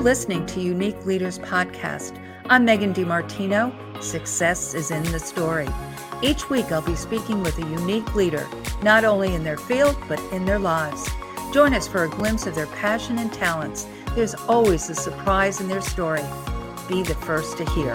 You're listening to Unique Leaders Podcast. I'm Megan DiMartino. Success is in the story. Each week, I'll be speaking with a unique leader, not only in their field, but in their lives. Join us for a glimpse of their passion and talents. There's always a surprise in their story. Be the first to hear.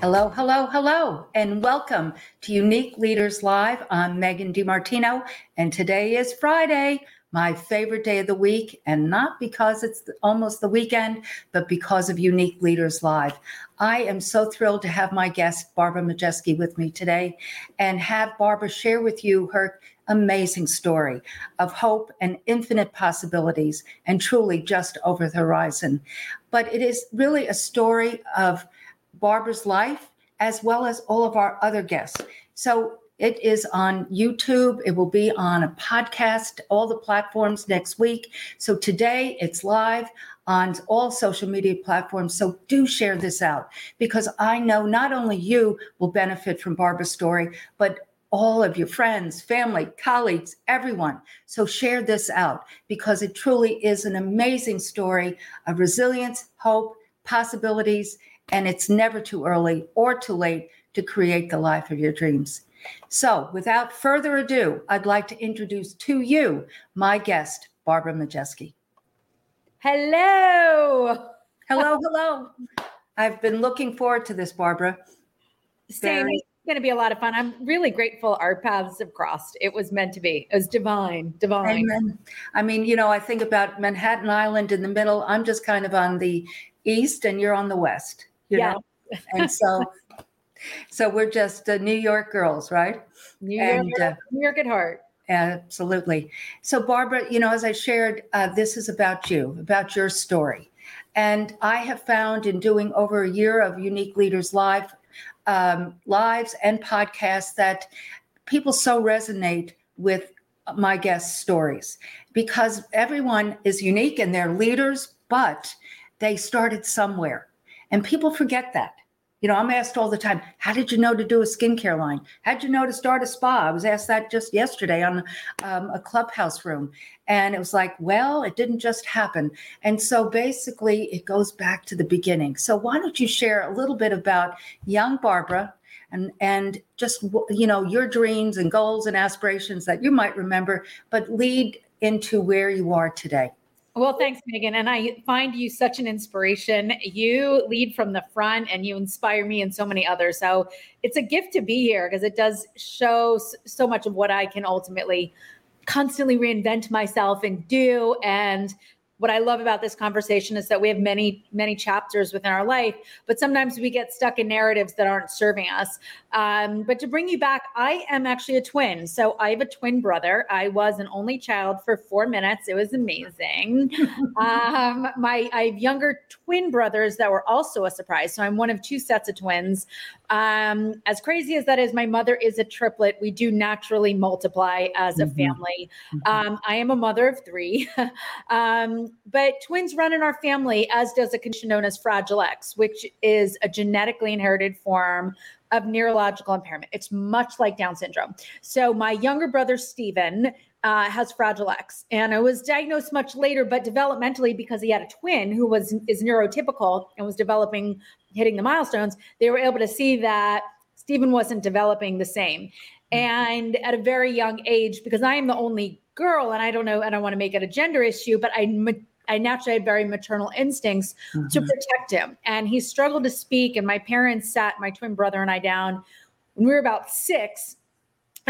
Hello, hello, hello, and welcome to Unique Leaders Live. I'm Megan DiMartino, and today is Friday my favorite day of the week, and not because it's almost the weekend, but because of Unique Leaders Live. I am so thrilled to have my guest, Barbara Majeski, with me today and have Barbara share with you her amazing story of hope and infinite possibilities and truly just over the horizon. But it is really a story of Barbara's life as well as all of our other guests. So it is on YouTube. It will be on a podcast, all the platforms next week. So today it's live on all social media platforms. So do share this out because I know not only you will benefit from Barbara's story, but all of your friends, family, colleagues, everyone. So share this out because it truly is an amazing story of resilience, hope, possibilities, and it's never too early or too late to create the life of your dreams. So, without further ado, I'd like to introduce to you my guest, Barbara Majeski. Hello. Hello, hello. I've been looking forward to this, Barbara. Same. Very- it's going to be a lot of fun. I'm really grateful our paths have crossed. It was meant to be. It was divine, divine. Amen. I mean, you know, I think about Manhattan Island in the middle. I'm just kind of on the east, and you're on the west. You yeah. know, and so so we're just uh, New York girls, right? New York, and, uh, New York at heart. Absolutely. So, Barbara, you know, as I shared, uh, this is about you, about your story. And I have found in doing over a year of Unique Leaders Live, um, lives and podcasts that people so resonate with my guest stories because everyone is unique and they're leaders, but they started somewhere. And people forget that. You know, I'm asked all the time, how did you know to do a skincare line? How'd you know to start a spa? I was asked that just yesterday on um, a clubhouse room. And it was like, well, it didn't just happen. And so basically, it goes back to the beginning. So why don't you share a little bit about young Barbara and and just you know your dreams and goals and aspirations that you might remember, but lead into where you are today. Well, thanks, Megan. And I find you such an inspiration. You lead from the front and you inspire me and so many others. So it's a gift to be here because it does show so much of what I can ultimately constantly reinvent myself and do. And what I love about this conversation is that we have many, many chapters within our life, but sometimes we get stuck in narratives that aren't serving us. Um, but to bring you back, I am actually a twin. So I have a twin brother. I was an only child for four minutes. It was amazing. um, my I have younger twin brothers that were also a surprise. So I'm one of two sets of twins. Um, as crazy as that is, my mother is a triplet. We do naturally multiply as a mm-hmm. family. Mm-hmm. Um, I am a mother of three. but twins run in our family, as does a condition known as Fragile X, which is a genetically inherited form of neurological impairment. It's much like Down syndrome. So my younger brother, Stephen, uh, has Fragile X, and I was diagnosed much later, but developmentally because he had a twin who was is neurotypical and was developing, hitting the milestones. They were able to see that Stephen wasn't developing the same. Mm-hmm. And at a very young age, because I am the only girl, and I don't know, and I want to make it a gender issue, but I I naturally had very maternal instincts mm-hmm. to protect him. And he struggled to speak. And my parents sat my twin brother and I down when we were about six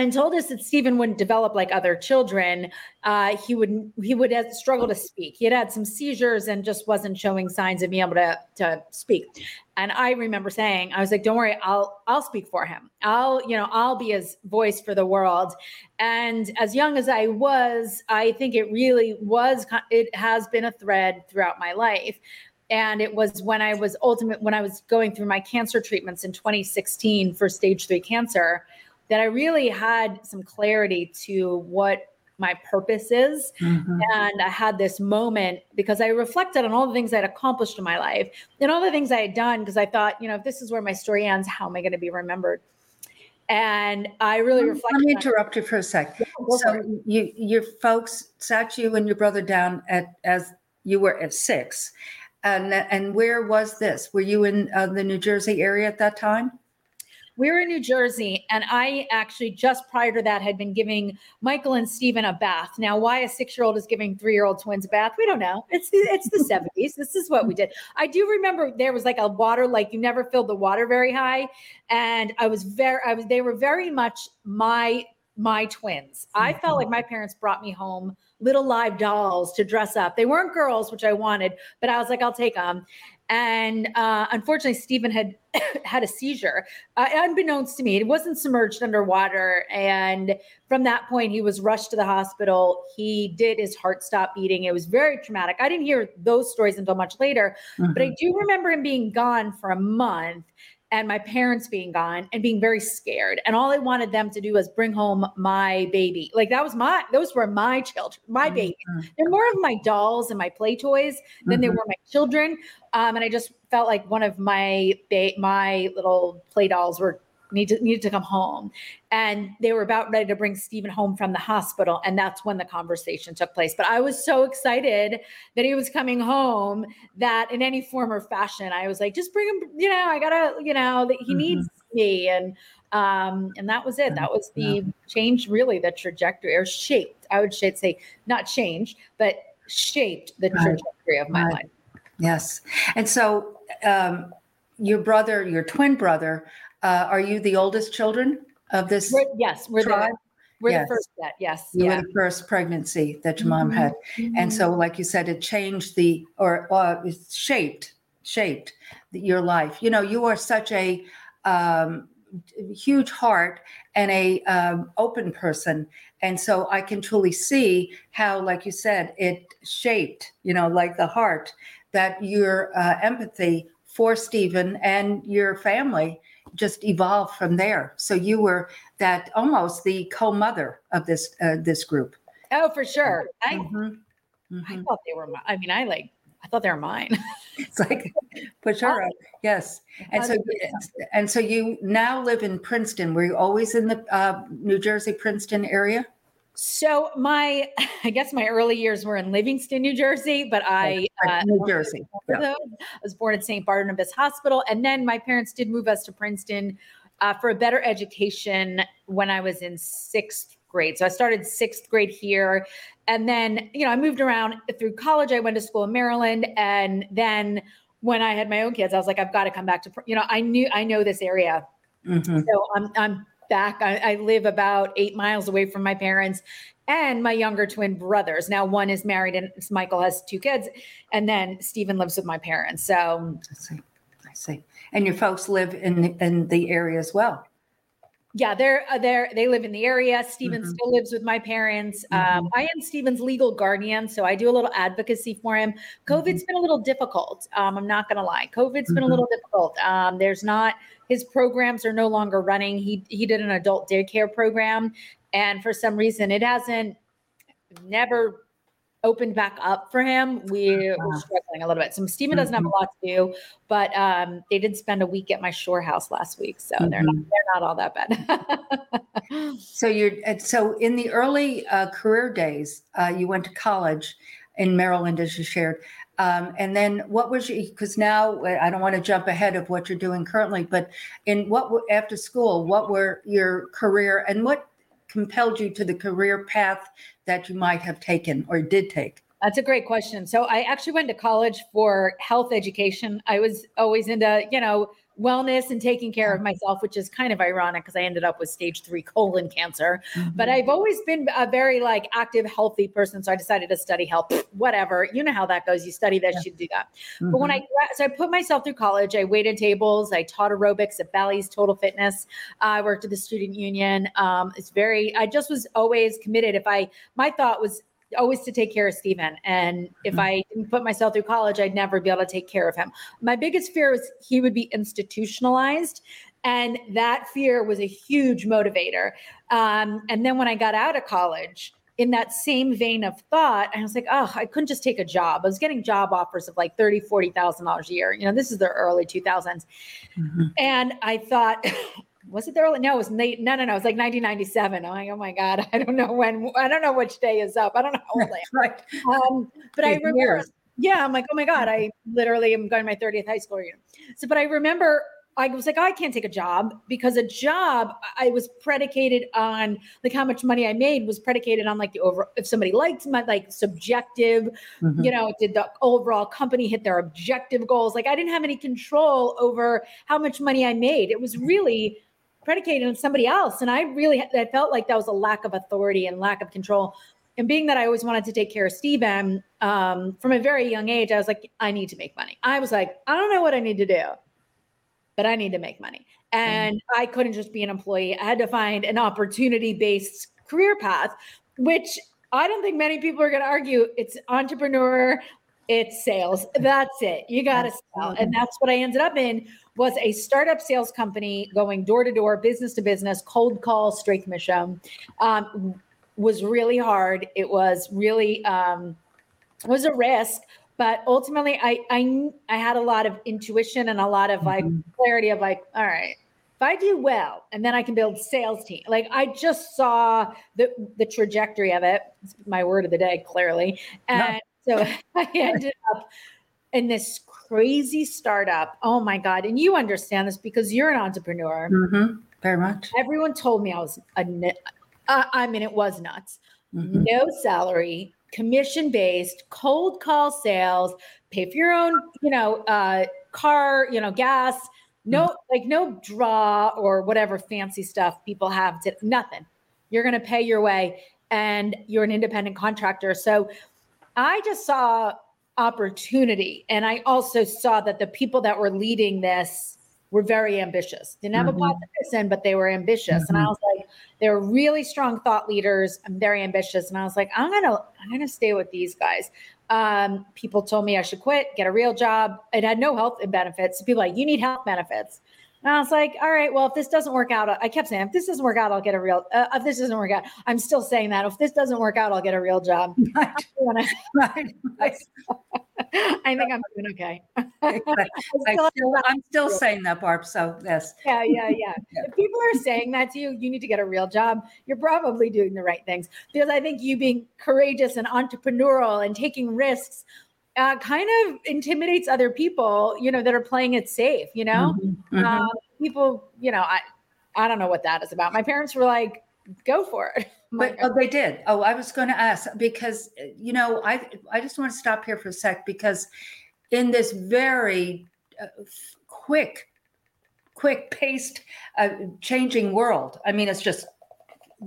and told us that Stephen wouldn't develop like other children. Uh, he would he would struggle to speak. He had had some seizures and just wasn't showing signs of being able to to speak. And I remember saying, I was like, "Don't worry, I'll I'll speak for him. I'll you know I'll be his voice for the world." And as young as I was, I think it really was. It has been a thread throughout my life. And it was when I was ultimate when I was going through my cancer treatments in 2016 for stage three cancer that I really had some clarity to what my purpose is. Mm-hmm. And I had this moment because I reflected on all the things I'd accomplished in my life and all the things I had done because I thought, you know, if this is where my story ends, how am I going to be remembered? And I really reflect. Let me interrupt you for a sec. Yeah, So you, your folks sat you and your brother down at, as you were at six. And, and where was this? Were you in uh, the New Jersey area at that time? We were in New Jersey, and I actually just prior to that had been giving Michael and Stephen a bath. Now, why a six-year-old is giving three-year-old twins a bath, we don't know. It's it's the seventies. This is what we did. I do remember there was like a water, like you never filled the water very high, and I was very, I was. They were very much my my twins. I mm-hmm. felt like my parents brought me home little live dolls to dress up. They weren't girls, which I wanted, but I was like, I'll take them. And uh, unfortunately, Stephen had had a seizure, uh, unbeknownst to me. It wasn't submerged underwater, and from that point, he was rushed to the hospital. He did his heart stop beating. It was very traumatic. I didn't hear those stories until much later, but I do remember him being gone for a month and my parents being gone and being very scared. And all I wanted them to do was bring home my baby. Like that was my, those were my children, my baby. They're more of my dolls and my play toys than they Mhm. were my children. Um, and I just felt like one of my ba- my little play dolls were needed needed to come home, and they were about ready to bring Stephen home from the hospital, and that's when the conversation took place. But I was so excited that he was coming home that in any form or fashion, I was like, just bring him. You know, I gotta. You know, that he Mhm. needs me, and um, and that was it. That was the change, really, the trajectory or shaped. I would say not changed, but shaped the Right. trajectory of my Right. life. Yes. And so um, your brother, your twin brother, uh, are you the oldest children of this We're, yes, we're tribe? the we're Yes. the first set. Yes. You yeah. were the first pregnancy that your mom had. And Mhm. so, like you said, it changed the, or uh, it shaped, shaped the- your life. You know, you are such a um, huge heart and a um, open person. And so I can truly see how, like you said, it shaped, you know, like the heart, that your uh, empathy for Stephen and your family just evolved from there. So you were that almost the co-mother of this uh, this group. oh, for sure. I Mhm. I Mhm. thought they were. mi- I mean, I like. I thought they were mine. It's like push her up. Yes. And so and so you now live in Princeton. Were you always in the uh, New Jersey Princeton area? So my, I guess my early years were in Livingston, New Jersey, but I uh, New Jersey. Yeah. I was born at St. Barnabas Hospital, and then my parents did move us to Princeton uh, for a better education when I was in sixth grade. So I started sixth grade here, and then you know I moved around through college. I went to school in Maryland, and then when I had my own kids, I was like, I've got to come back to you know I knew I know this area, Mhm. so I'm I'm back. I, I live about eight miles away from my parents and my younger twin brothers. Now one is married and Michael has two kids, and then Stephen lives with my parents. So I see. I see. And your folks live in in the area as well. Yeah, they're uh, they're they live in the area. Stephen Mhm. still lives with my parents. Mhm. Um, I am Stephen's legal guardian, so I do a little advocacy for him. COVID's been a little difficult. Um, I'm not going to lie. COVID's been a Mhm. little difficult. Um, there's not his programs are no longer running. He he did an adult daycare program, and for some reason, it hasn't never opened back up for him. We're, we're Ah. struggling a little bit. So Stephen doesn't have a lot to do, but um, they did spend a week at my shore house last week, so they're not they're not all that bad. So you're so in the early uh, career days, uh, you went to college in Maryland, as you shared. Um, and then what was you? because now I don't want to jump ahead of what you're doing currently, but in what, after school, what were your career and what compelled you to the career path that you might have taken or did take? That's a great question. So I actually went to college for health education. I was always into, you know, wellness and taking care of myself, which is kind of ironic because I ended up with stage three colon cancer. But I've always been a very like active, healthy person. So I decided to study health. Whatever, you know how that goes. You study this, you do that. But when I Mhm. so I put myself through college, I waited tables, I taught aerobics at Bally's Total Fitness. I worked at the student union. Um, it's very, I just was always committed. If I, my thought was always to take care of Stephen, and if Mhm. I didn't put myself through college, I'd never be able to take care of him. My biggest fear was he would be institutionalized. And that fear was a huge motivator. Um, and then when I got out of college, in that same vein of thought, I was like, oh, I couldn't just take a job. I was getting job offers of like thirty, forty thousand dollars a year. You know, this is the early 2000s. Mhm. And I thought, was it the early? No, it was late. No, no, no. It was like 1997. I'm like, oh my God, I don't know when. I don't know which day is up. I don't know how old I am. right. Um, but I remember. Years. Yeah, I'm like, oh my God, I literally am going to my 30th high school year. So, but I remember I was like, oh, I can't take a job because a job I was predicated on like how much money I made was predicated on like the over if somebody liked my like subjective, mm-hmm. you know, did the overall company hit their objective goals? Like I didn't have any control over how much money I made. It was really predicated on somebody else. And I really I felt like that was a lack of authority and lack of control. And being that I always wanted to take care of Stephen um, from a very young age, I was like, I need to make money. I was like, I don't know what I need to do but I need to make money. And mm-hmm. I couldn't just be an employee. I had to find an opportunity based career path, which I don't think many people are going to argue. It's entrepreneur, it's sales. That's it. You got to sell. And that's what I ended up in was a startup sales company going door to door, business to business, cold call, straight commission. Um, was really hard. It was really um, was a risk, but ultimately I, I i had a lot of intuition and a lot of like mm-hmm. clarity of like all right if i do well and then i can build sales team like i just saw the the trajectory of it it's my word of the day clearly and. So i ended up in this crazy startup oh my god and you understand this because you're an entrepreneur mm-hmm. very much everyone told me i was a uh, i mean it was nuts mm-hmm. no salary commission based, cold call sales, pay for your own, you know, uh, car, you know, gas, no, mm-hmm. like no draw or whatever fancy stuff people have to nothing. You're going to pay your way and you're an independent contractor. So I just saw opportunity. And I also saw that the people that were leading this were very ambitious. Didn't have mm-hmm. a pot to piss in, but they were ambitious. Mm-hmm. And I was like, they're really strong thought leaders. I'm very ambitious. And I was like, I'm gonna, I'm gonna stay with these guys. Um, people told me I should quit, get a real job. It had no health benefits. People like, you need health benefits. And I was like, all right, well, if this doesn't work out, I kept saying, if this doesn't work out, I'll get a real, uh, if this doesn't work out, I'm still saying that. If this doesn't work out, I'll get a real job. Right. I think I'm doing okay. I am still, saying that, Barb. So, yes. Yeah, yeah, yeah, yeah. If people are saying that to you, you need to get a real job. You're probably doing the right things because I think you being courageous and entrepreneurial and taking risks uh, kind of intimidates other people, you know, that are playing it safe, you know? Mm-hmm, mm-hmm. Um, people, you know, I, I don't know what that is about. My parents were like, go for it. but oh, they did. Oh, I was going to ask because, you know, I, I just want to stop here for a sec because in this very uh, quick, quick paced, uh, changing world, I mean, it's just,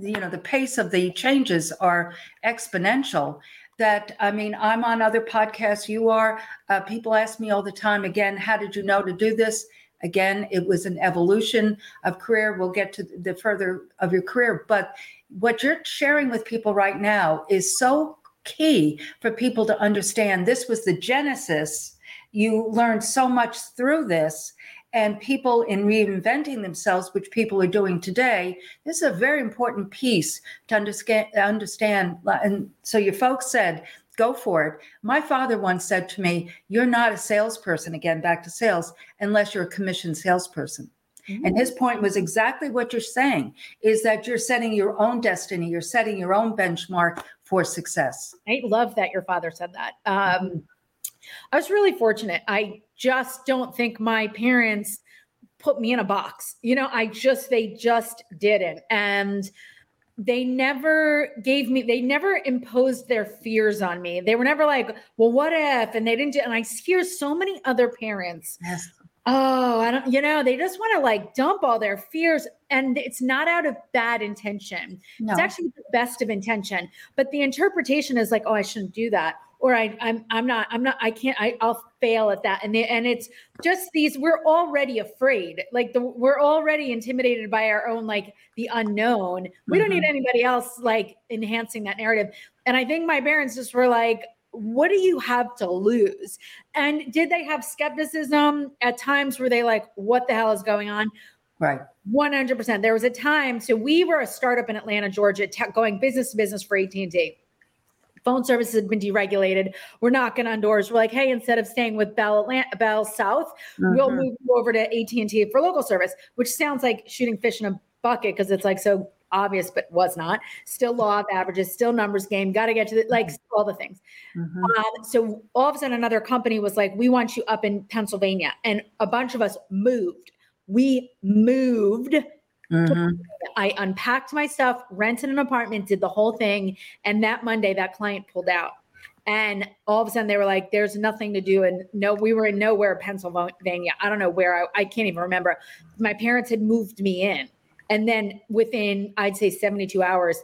you know, the pace of the changes are exponential that I mean, I'm on other podcasts, you are. Uh, people ask me all the time, again, how did you know to do this? Again, it was an evolution of career. We'll get to the further of your career. But what you're sharing with people right now is so key for people to understand. This was the genesis. You learned so much through this and people in reinventing themselves, which people are doing today, this is a very important piece to understand. understand. And so your folks said, go for it. My father once said to me, You're not a salesperson, again, back to sales, unless you're a commissioned salesperson. Mm-hmm. And his point was exactly what you're saying is that you're setting your own destiny, you're setting your own benchmark for success. I love that your father said that. Um, mm-hmm. I was really fortunate. I just don't think my parents put me in a box. You know, I just, they just didn't. And they never gave me, they never imposed their fears on me. They were never like, well, what if? And they didn't do, and I hear so many other parents. Yes. Oh, I don't, you know, they just want to like dump all their fears. And it's not out of bad intention. No. It's actually the best of intention. But the interpretation is like, oh, I shouldn't do that or I, I'm I'm not I'm not I can't I, I'll fail at that. And they, and it's just these we're already afraid like the we're already intimidated by our own like the unknown. We don't need mm-hmm. anybody else like enhancing that narrative. And I think my parents just were like what do you have to lose? And did they have skepticism at times? Where they like what the hell is going on? Right. 100%. There was a time, so we were a startup in Atlanta, Georgia, going business to business for AT&T phone services had been deregulated. We're knocking on doors. We're like, hey, instead of staying with Bell Atlantic, Bell South, mm-hmm. we'll move you over to AT and T for local service, which sounds like shooting fish in a bucket because it's like so obvious, but was not. Still law of averages, still numbers game. Got to get to the like mm-hmm. all the things. Mm-hmm. Um, so all of a sudden, another company was like, "We want you up in Pennsylvania," and a bunch of us moved. We moved. Mm-hmm. I unpacked my stuff, rented an apartment, did the whole thing, and that Monday, that client pulled out. And all of a sudden, they were like, "There's nothing to do." And no, we were in nowhere, Pennsylvania. I don't know where. I, I can't even remember. My parents had moved me in and then within, I'd say 72 hours,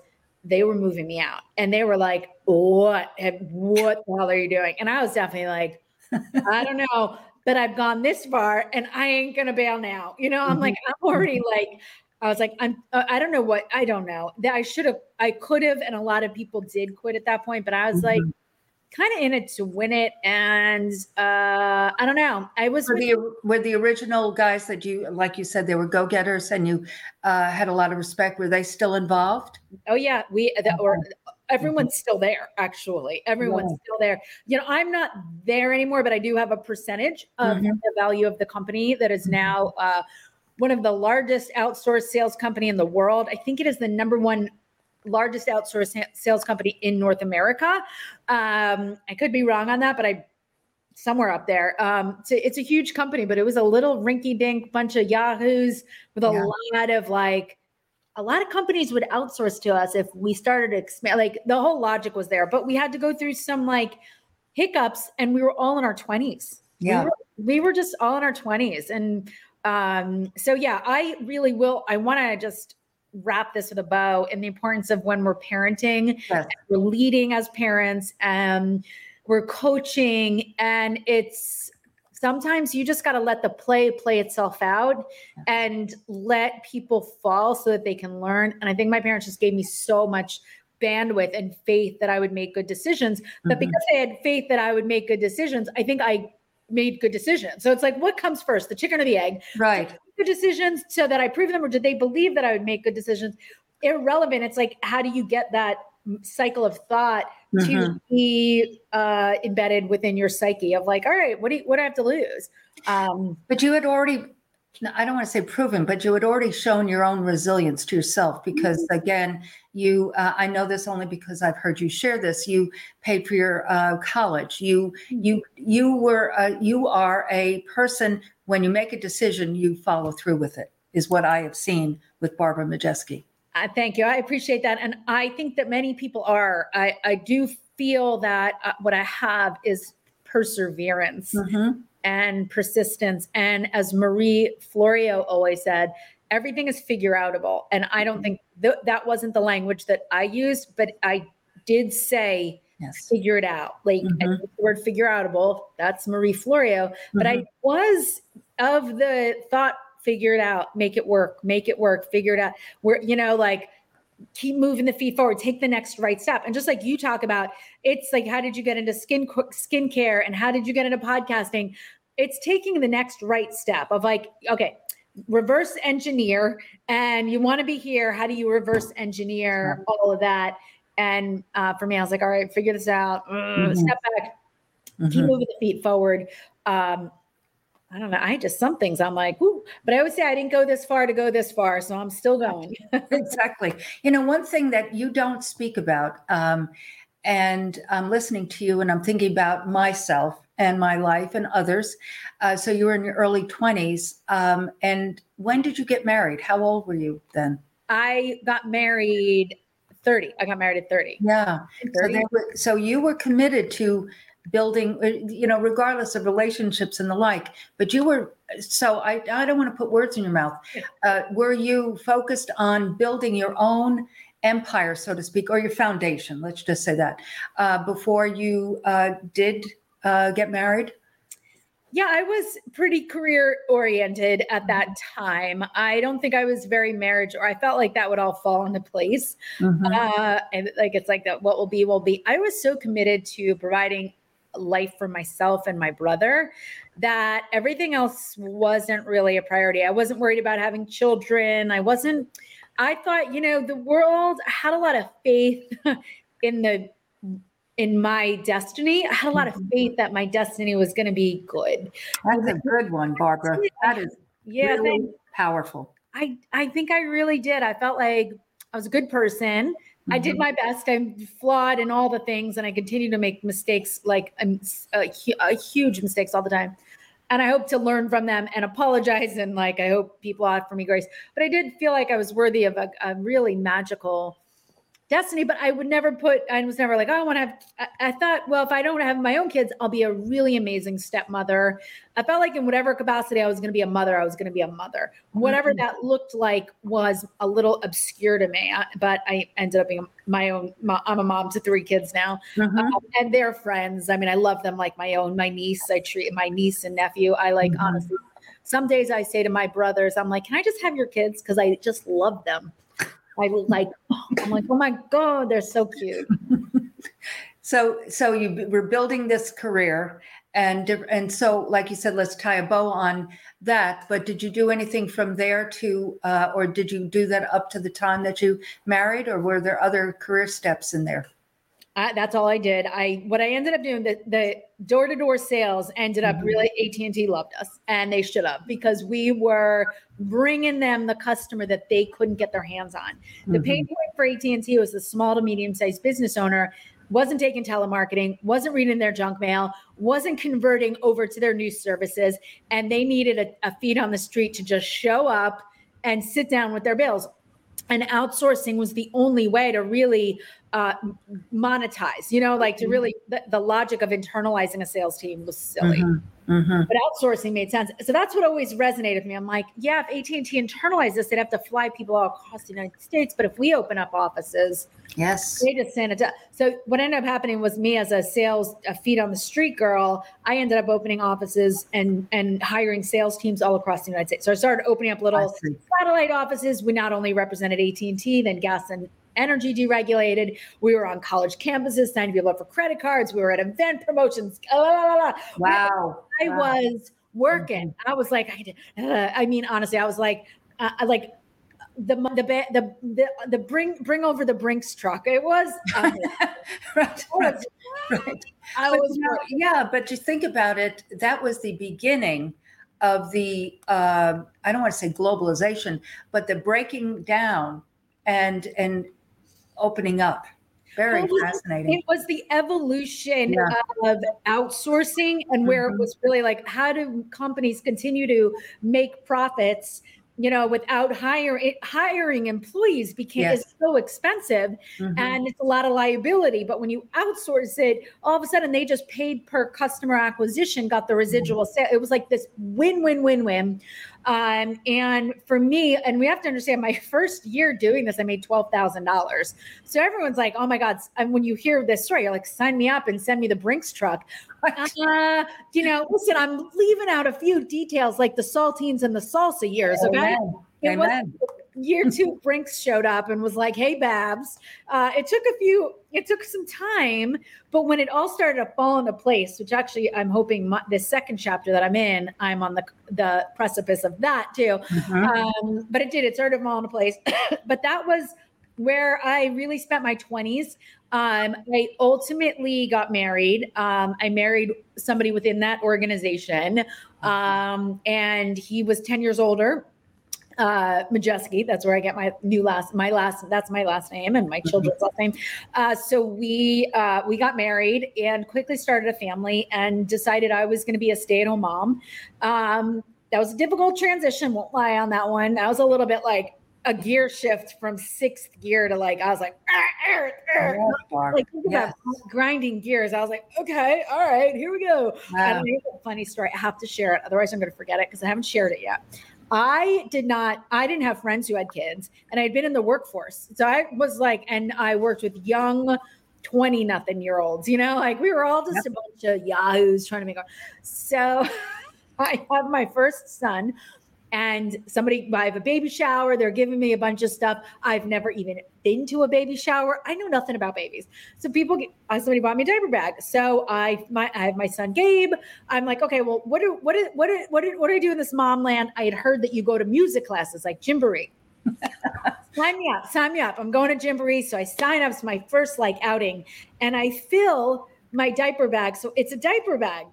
they were moving me out and they were like, what, what the hell are you doing? And I was definitely like, I don't know, but I've gone this far and I ain't going to bail now. You know, I'm mm-hmm. like, I'm already like, I was like, I'm, uh, I don't know what, I don't know that I should have, I could have, and a lot of people did quit at that point, but I was mm-hmm. like, kind of in it to win it. And uh, I don't know. I was were the, were the original guys that you, like you said, they were go getters and you uh, had a lot of respect. Were they still involved? Oh yeah, we the, or everyone's still there. Actually, everyone's yeah. still there. You know, I'm not there anymore, but I do have a percentage of mm-hmm. the value of the company that is mm-hmm. now. Uh, one of the largest outsourced sales company in the world. I think it is the number one largest outsourced sales company in North America. Um, I could be wrong on that, but I somewhere up there. Um, so it's a huge company, but it was a little rinky dink bunch of yahoos with a yeah. lot of like, a lot of companies would outsource to us if we started to expand. Like the whole logic was there, but we had to go through some like hiccups, and we were all in our twenties. Yeah, we were, we were just all in our twenties, and um, so yeah, I really will. I want to just wrap this with a bow and the importance of when we're parenting, yes. we're leading as parents, and we're coaching, and it's sometimes you just got to let the play play itself out and let people fall so that they can learn. And I think my parents just gave me so much bandwidth and faith that I would make good decisions. But mm-hmm. because they had faith that I would make good decisions, I think I made good decisions. So it's like, what comes first, the chicken or the egg? Right good decisions so that I prove them, or did they believe that I would make good decisions? Irrelevant. It's like, how do you get that cycle of thought mm-hmm. to be uh, embedded within your psyche of like, all right, what do you, what do I have to lose? Um, but you had already, I don't want to say proven, but you had already shown your own resilience to yourself because mm-hmm. again, you, uh, I know this only because I've heard you share this. You paid for your uh, college. You, mm-hmm. you, you were, uh, you are a person when you make a decision, you follow through with it, is what I have seen with Barbara Majeski. Uh, thank you. I appreciate that. And I think that many people are. I, I do feel that uh, what I have is perseverance mm-hmm. and persistence. And as Marie Forleo always said, everything is figure outable. And I don't mm-hmm. think th- that wasn't the language that I used, but I did say, yes. figure it out. Like mm-hmm. the word figure outable, that's Marie Forleo. Mm-hmm. But I mm-hmm. was of the thought, figure it out, make it work, make it work, figure it out. Where, you know, like keep moving the feet forward, take the next right step. And just like you talk about, it's like, how did you get into skin skincare and how did you get into podcasting? It's taking the next right step of like, okay, reverse engineer and you want to be here how do you reverse engineer all of that and uh, for me, I was like, all right, figure this out. mm-hmm. Step back, mm-hmm. keep moving the feet forward. Um, I don't know. I just some things I'm like, but I always say I didn't go this far to go this far, so I'm still going. exactly. You know, one thing that you don't speak about, um, and I'm listening to you, and I'm thinking about myself and my life and others. Uh, so you were in your early 20s, um, and when did you get married? How old were you then? I got married 30. I got married at 30. Yeah. 30. So, were, so you were committed to building, uh, you know, regardless of relationships and the like. But you were, so I, I don't want to put words in your mouth. Uh, were you focused on building your own empire, so to speak, or your foundation? Let's just say that uh, before you uh, did uh, get married? Yeah, I was pretty career oriented at that time. I don't think I was very marriage, or I felt like that would all fall into place. Mm-hmm. Uh, and like it's like that, what will be will be. I was so committed to providing life for myself and my brother that everything else wasn't really a priority. I wasn't worried about having children. I wasn't. I thought, you know, the world had a lot of faith in the in my destiny. I had a lot of Mhm. faith that my destiny was going to be good. That's a good one, Barbara. That is Yeah, really powerful. I I think I really did. I felt like I was a good person. I did Mhm. my best. I'm flawed in all the things, and I continue to make mistakes, like um, uh, uh, huge mistakes all the time. And I hope to learn from them and apologize. And like, I hope people offer me grace. But I did feel like I was worthy of a, a really magical destiny. But I would never put. I was never like, oh, I want to have. I, I thought, well, if I don't have my own kids, I'll be a really amazing stepmother. I felt like in whatever capacity I was going to be a mother, I was going to be a mother. Whatever Mhm. that looked like was a little obscure to me, I- but I ended up being my own. I'm a mom to three kids now, Mhm. um, and they're friends. I mean, I love them like my own. My niece, I treat my niece and nephew. I like Mhm. honestly. Some days I say to my brothers, I'm like, "Can I just have your kids?" Because I just love them. I was like. I'm like, oh my god, they're so cute. So, so you were building this career, and and so, like you said, let's tie a bow on that. But did you do anything from there to, uh, or did you do that up to the time that you married, or were there other career steps in there? I, that's all I did. I what I ended up doing the the door to door sales ended up Mhm. really AT and T loved us, and they should have because we were bringing them the customer that they couldn't get their hands on. The Mhm. pain point for AT and T was the small to medium sized business owner wasn't taking telemarketing, wasn't reading their junk mail, wasn't converting over to their new services, and they needed a, a feet on the street to just show up and sit down with their bills. And outsourcing was the only way to really uh, monetize, you know, like to really, the, the logic of internalizing a sales team was silly Mhm. Mhm. but outsourcing made sense. So that's what always resonated with me. I'm like, yeah, if AT&T internalized this, they'd have to fly people all across the United States. But if we open up offices, Yes. they just send it. So what ended up happening was me as a sales, a feet on the street girl, I ended up opening offices and and hiring sales teams all across the United States. So I started opening up little satellite offices. We not only represented AT&T, then gas and energy deregulated. We were on college campuses, signing people up for credit cards. We were at event promotions. La, la, la, la. Wow. I Wow. was working. I was like, I, did- uh, I mean, honestly, I was like, uh, I like the the the the the bring bring over the Brinks truck. It was. Um, right. I Right. was, right. I But, was know, yeah, but you think about it, that was the beginning of the, uh, I don't want to say globalization, but the breaking down and and opening up. Very Well, fascinating. It was the evolution Yeah. of outsourcing and where it Mhm. was really like, how do companies continue to make profits? You know, without hiring hiring employees became Yes. is so expensive. Mhm. and it's a lot of liability. But when you outsource it, all of a sudden they just paid per customer acquisition, got the residual sale. It was like this win, win, win, win. Um, and for me, and we have to understand, my first year doing this, I made twelve thousand dollars. So everyone's like, "Oh my god!" And when you hear this story, you're like, "Sign me up and send me the Brinks truck." Uh, you know, listen, I'm leaving out a few details like the saltines and the salsa years. Okay, Amen. it Amen. Year two brinks showed up and was like hey babs. Uh, it took a few it took some time but when it all started to fall into place which actually i'm hoping my, this second chapter that i'm in i'm on the the precipice of that too. Mhm. um, but it did it started to fall into place. But that was where i really spent my 20s um, i ultimately got married. Um, i married somebody within that organization. Um, and he was 10 years older uh Majeski. That's where I get my new last my last that's my last name and my children's last name. Uh so we uh we got married and quickly started a family and decided I was going to be a stay-at-home mom. Um that was a difficult transition, won't lie on that one. That was a little bit like a gear shift from sixth gear to like I was like "Arr, arr, arr." Like think about Yes. grinding gears. I was like, okay, all right, here we go. I Wow. don't know, a funny story. I have to share it. Otherwise, I'm going to forget it because I haven't shared it yet. I did not, I didn't have friends who had kids and I had been in the workforce. So I was like, and I worked with young 20 nothing year olds, you know, like we were all just a bunch of yahoos trying to make our. So I have my first son and somebody I have a baby shower. They're giving me a bunch of stuff. I've never even been to a baby shower. I know nothing about babies. So people get uh, somebody bought me a diaper bag. So I my I have my son Gabe. I'm like, okay, well, what do what do, what do, what do, what do I do in this mom land? I had heard that you go to music classes like Gymboree. sign me up, sign me up. I'm going to Gymboree. So I sign up. It's my first like outing and I fill my diaper bag. So it's a diaper bag.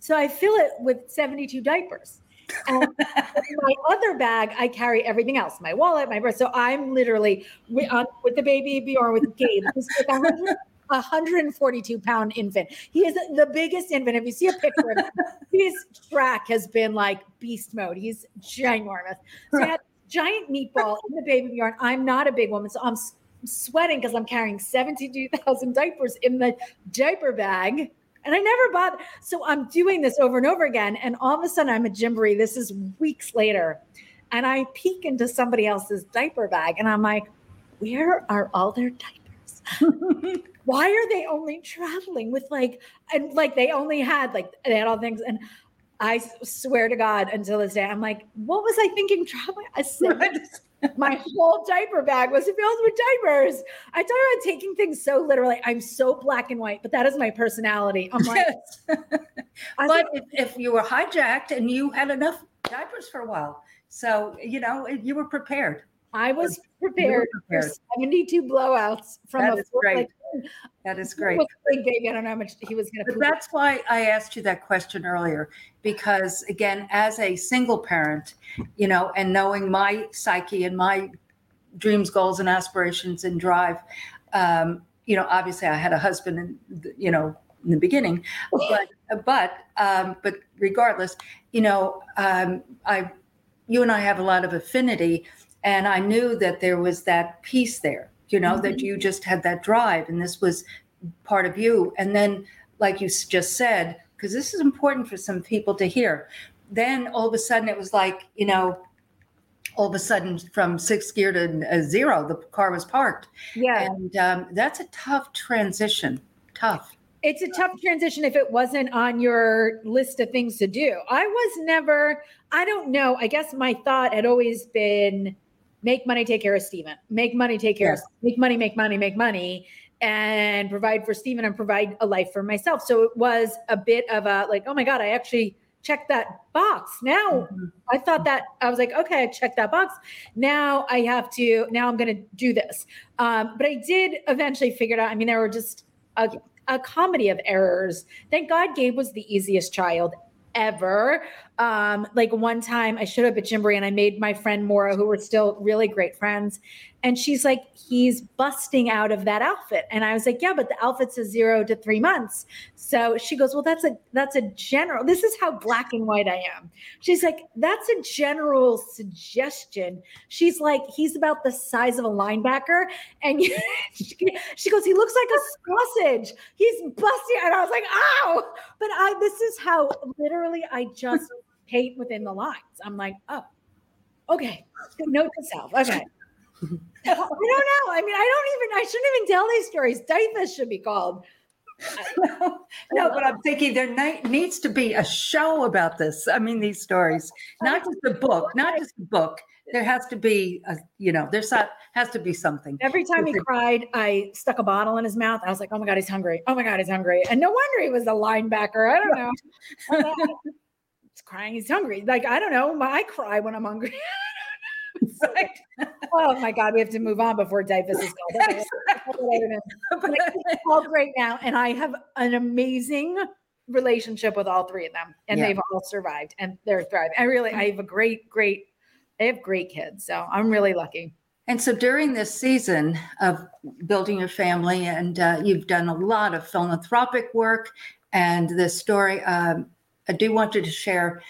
So I fill it with 72 diapers. And my other bag, I carry everything else, my wallet, my purse. So I'm literally with, with the baby Bjorn with Gabe, who's like 100, 142 pound infant. He is the biggest infant. If you see a picture of him, his track has been like beast mode. He's ginormous. So I had giant meatball in the baby Bjorn. I'm not a big woman, so I'm sweating because I'm carrying 72,000 diapers in the diaper bag. And I never bought. So I'm doing this over and over again. And all of a sudden I'm a Gymboree. This is weeks later. And I peek into somebody else's diaper bag and I'm like, where are all their diapers? Why are they only traveling with like, and like they only had like, they had all things. And I swear to God, until this day, I'm like, what was I thinking traveling? I said, my whole diaper bag was filled with diapers. I talk about taking things so literally. I'm so black and white, but that is my personality. I'm like, but if, if you were hijacked and you had enough diapers for a while, so you know you were prepared. I was prepared, prepared. for 72 blowouts from that a is great. Like, that is great. Big baby. I don't know how much he was going to. That's why I asked you that question earlier, because again, as a single parent, you know, and knowing my psyche and my dreams, goals, and aspirations and drive, um, you know, obviously I had a husband, and you know, in the beginning, but but um, but regardless, you know, um, I, you and I have a lot of affinity and I knew that there was that piece there, you know, mm-hmm. that you just had that drive and this was part of you. And then, like you just said, because this is important for some people to hear, then all of a sudden it was like, you know, all of a sudden from sixth gear to uh, zero, the car was parked. Yeah. And um, that's a tough transition. Tough. It's a tough transition if it wasn't on your list of things to do. I was never, I don't know. I guess my thought had always been, make money, take care of Stephen, make money, take care yes. of, make money, make money, make money, and provide for Stephen and provide a life for myself. So it was a bit of a like, oh my God, I actually checked that box. Now mm-hmm. I thought that I was like, okay, I checked that box. Now I have to, now I'm going to do this. Um, but I did eventually figure it out. I mean, there were just a, a comedy of errors. Thank God Gabe was the easiest child ever. Um, like one time I showed up at Gymboree and I made my friend Mora, who were still really great friends, and she's like, he's busting out of that outfit. And I was like, yeah, but the outfit says zero to three months. So she goes, well, that's a that's a general. This is how black and white I am. She's like, that's a general suggestion. She's like, he's about the size of a linebacker, and she goes, he looks like a sausage. He's busting. And I was like, ow! But I this is how literally I just paint within the lines. I'm like, oh, okay. Note to self. Okay. I don't know. I mean, I don't even, I shouldn't even tell these stories. DYFS should be called. no, no, but I'm thinking there needs to be a show about this. I mean, these stories, not just a book, not just a book. There has to be, a, you know, there's not, has to be something. Every time he cried, I stuck a bottle in his mouth. I was like, oh my God, he's hungry. Oh my God, he's hungry. And no wonder he was a linebacker. I don't know. He's crying. He's hungry. Like, I don't know. I cry when I'm hungry. oh my God, we have to move on before DYFS is called. But it's all great now. And I have an amazing relationship with all three of them. And yeah. they've all survived and they're thriving. I really, I have a great, great, I have great kids. So I'm really lucky. And so during this season of building your family, and uh, you've done a lot of philanthropic work, and the story, um, I do want you to share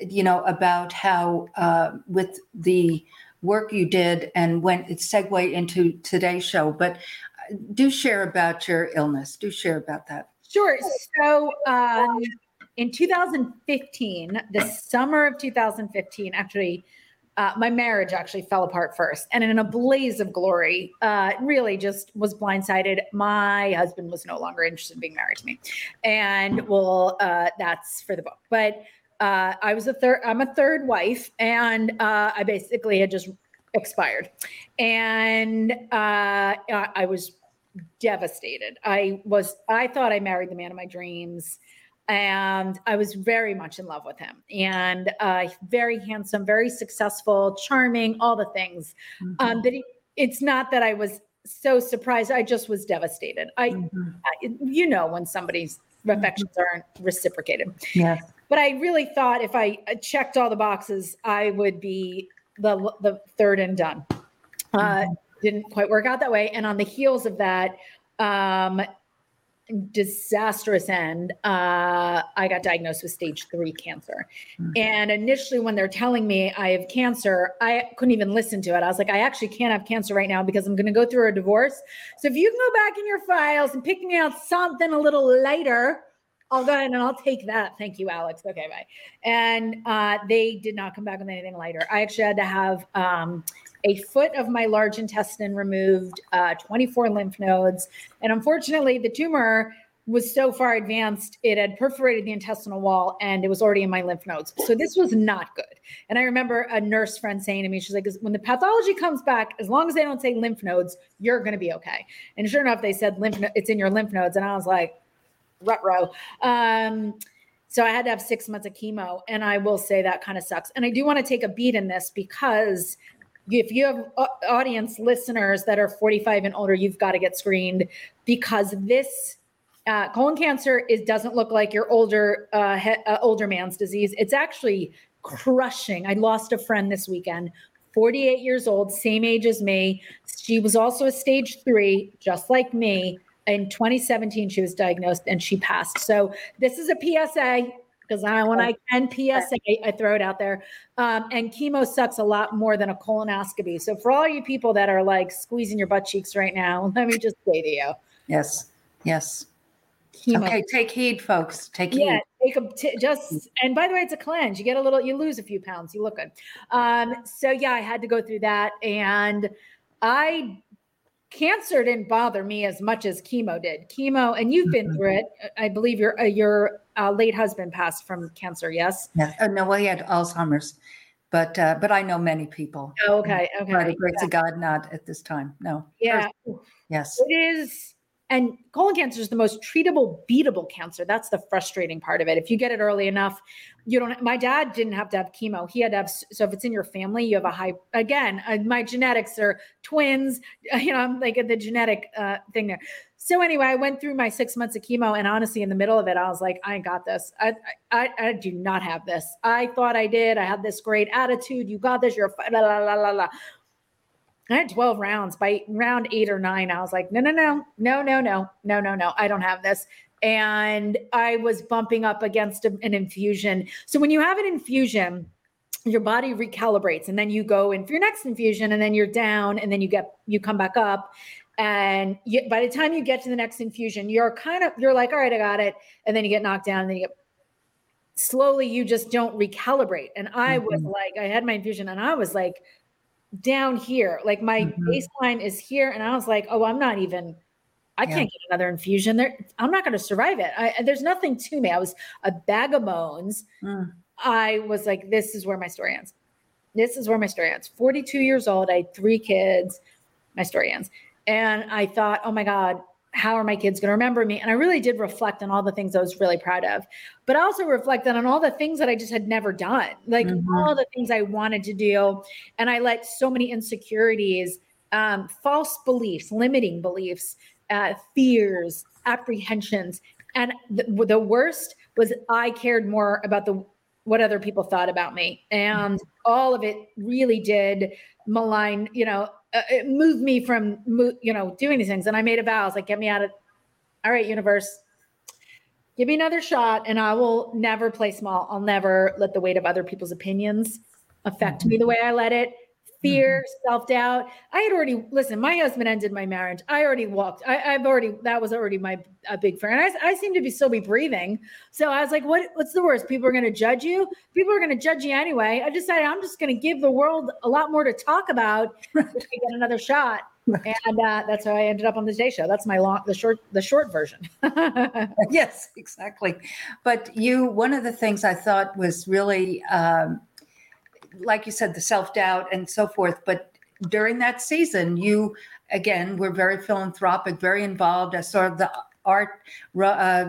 you know, about how uh, with the work you did and when it segued into today's show, but uh, do share about your illness. Do share about that. Sure. So um, in 2015, the summer of 2015, actually, uh, my marriage actually fell apart first. And in a blaze of glory, uh, really just was blindsided. My husband was no longer interested in being married to me. And well, uh, that's for the book. But uh, I was a third, I'm a third wife, and uh, I basically had just expired. And uh, I was devastated. I was, I thought I married the man of my dreams. And I was very much in love with him. And uh, very handsome, very successful, charming, all the things. Mm-hmm. Um, but it, it's not that I was so surprised. I just was devastated. I, mm-hmm. I you know, when somebody's mm-hmm. affections mm-hmm. aren't reciprocated. Yes. But I really thought if I checked all the boxes, I would be the the third and done. Uh, mm-hmm. Didn't quite work out that way. And on the heels of that, um, disastrous end, uh, I got diagnosed with stage three cancer. Mm-hmm. And initially, when they're telling me I have cancer, I couldn't even listen to it. I was like, I actually can't have cancer right now because I'm going to go through a divorce. So if you can go back in your files and pick me out something a little lighter, I'll go ahead and I'll take that. Thank you, Alex. Okay, bye. And uh, they did not come back with anything lighter. I actually had to have um, a foot of my large intestine removed, uh, 24 lymph nodes. And unfortunately, the tumor was so far advanced, it had perforated the intestinal wall and it was already in my lymph nodes. So this was not good. And I remember a nurse friend saying to me, she's like, when the pathology comes back, as long as they don't say lymph nodes, you're going to be okay. And sure enough, they said lymph, no- it's in your lymph nodes. And I was like, rut row. Um, so I had to have six months of chemo. And I will say that kind of sucks. And I do want to take a beat in this because if you have audience listeners that are 45 and older, you've got to get screened because this uh, colon cancer is doesn't look like your older uh, he, uh, older man's disease. It's actually crushing. I lost a friend this weekend, 48 years old, same age as me. She was also a stage three, just like me. In 2017, she was diagnosed and she passed. So this is a PSA because I, when I can PSA, I throw it out there. Um, and chemo sucks a lot more than a colonoscopy. So for all you people that are like squeezing your butt cheeks right now, let me just say to you. Yes. Yes. Chemo. Okay, take heed, folks. Take yeah, heed. take a t- just. And by the way, it's a cleanse. You get a little, you lose a few pounds. You look good. Um, so yeah, I had to go through that, and I cancer didn't bother me as much as chemo did. Chemo, and you've been through it. I believe your uh, your uh, late husband passed from cancer. Yes. Yeah. Uh, no, well, he had Alzheimer's, but uh, but I know many people. Oh, okay. Okay. By the grace yeah. of God, not at this time. No. Yeah. Yes. It is and colon cancer is the most treatable, beatable cancer. That's the frustrating part of it. If you get it early enough, you don't. My dad didn't have to have chemo. He had to have. So if it's in your family, you have a high. Again, uh, my genetics are twins. You know, I'm like the genetic uh, thing there. So anyway, I went through my six months of chemo, and honestly, in the middle of it, I was like, I ain't got this. I, I, I do not have this. I thought I did. I had this great attitude. You got this. You're la la la la la. I had 12 rounds. By round eight or nine, I was like, no, no, no, no, no, no, no, no, no. I don't have this. And I was bumping up against a, an infusion. So when you have an infusion, your body recalibrates and then you go in for your next infusion and then you're down and then you get you come back up and you, by the time you get to the next infusion you're kind of you're like all right i got it and then you get knocked down and then you get slowly you just don't recalibrate and i mm-hmm. was like i had my infusion and i was like down here. Like my mm-hmm. baseline is here. And I was like, oh, I'm not even, I yeah. can't get another infusion there. I'm not going to survive it. I, there's nothing to me. I was a bag of bones. Mm. I was like, this is where my story ends. This is where my story ends. 42 years old. I had three kids. My story ends. And I thought, oh my God, how are my kids going to remember me? And I really did reflect on all the things I was really proud of, but I also reflected on all the things that I just had never done, like mm-hmm. all the things I wanted to do. And I let so many insecurities, um, false beliefs, limiting beliefs, uh, fears, apprehensions. And the, the worst was I cared more about the what other people thought about me. And all of it really did malign, you know, uh, it moved me from you know doing these things. And i made a vow. I was like get me out of all right universe. Give me another shot and i will never play small. I'll never let the weight of other people's opinions affect me the way i let it fear, mm-hmm. self doubt. I had already listen. My husband ended my marriage. I already walked. I, have already that was already my a big fear, and I, I seem to be still be breathing. So I was like, what What's the worst? People are going to judge you. People are going to judge you anyway. I decided I'm just going to give the world a lot more to talk about if we get another shot. And uh, that's how I ended up on the Today Show. That's my long, the short, the short version. yes, exactly. But you, one of the things I thought was really um, like you said, the self doubt and so forth. But during that season, you again were very philanthropic, very involved. I saw the art uh,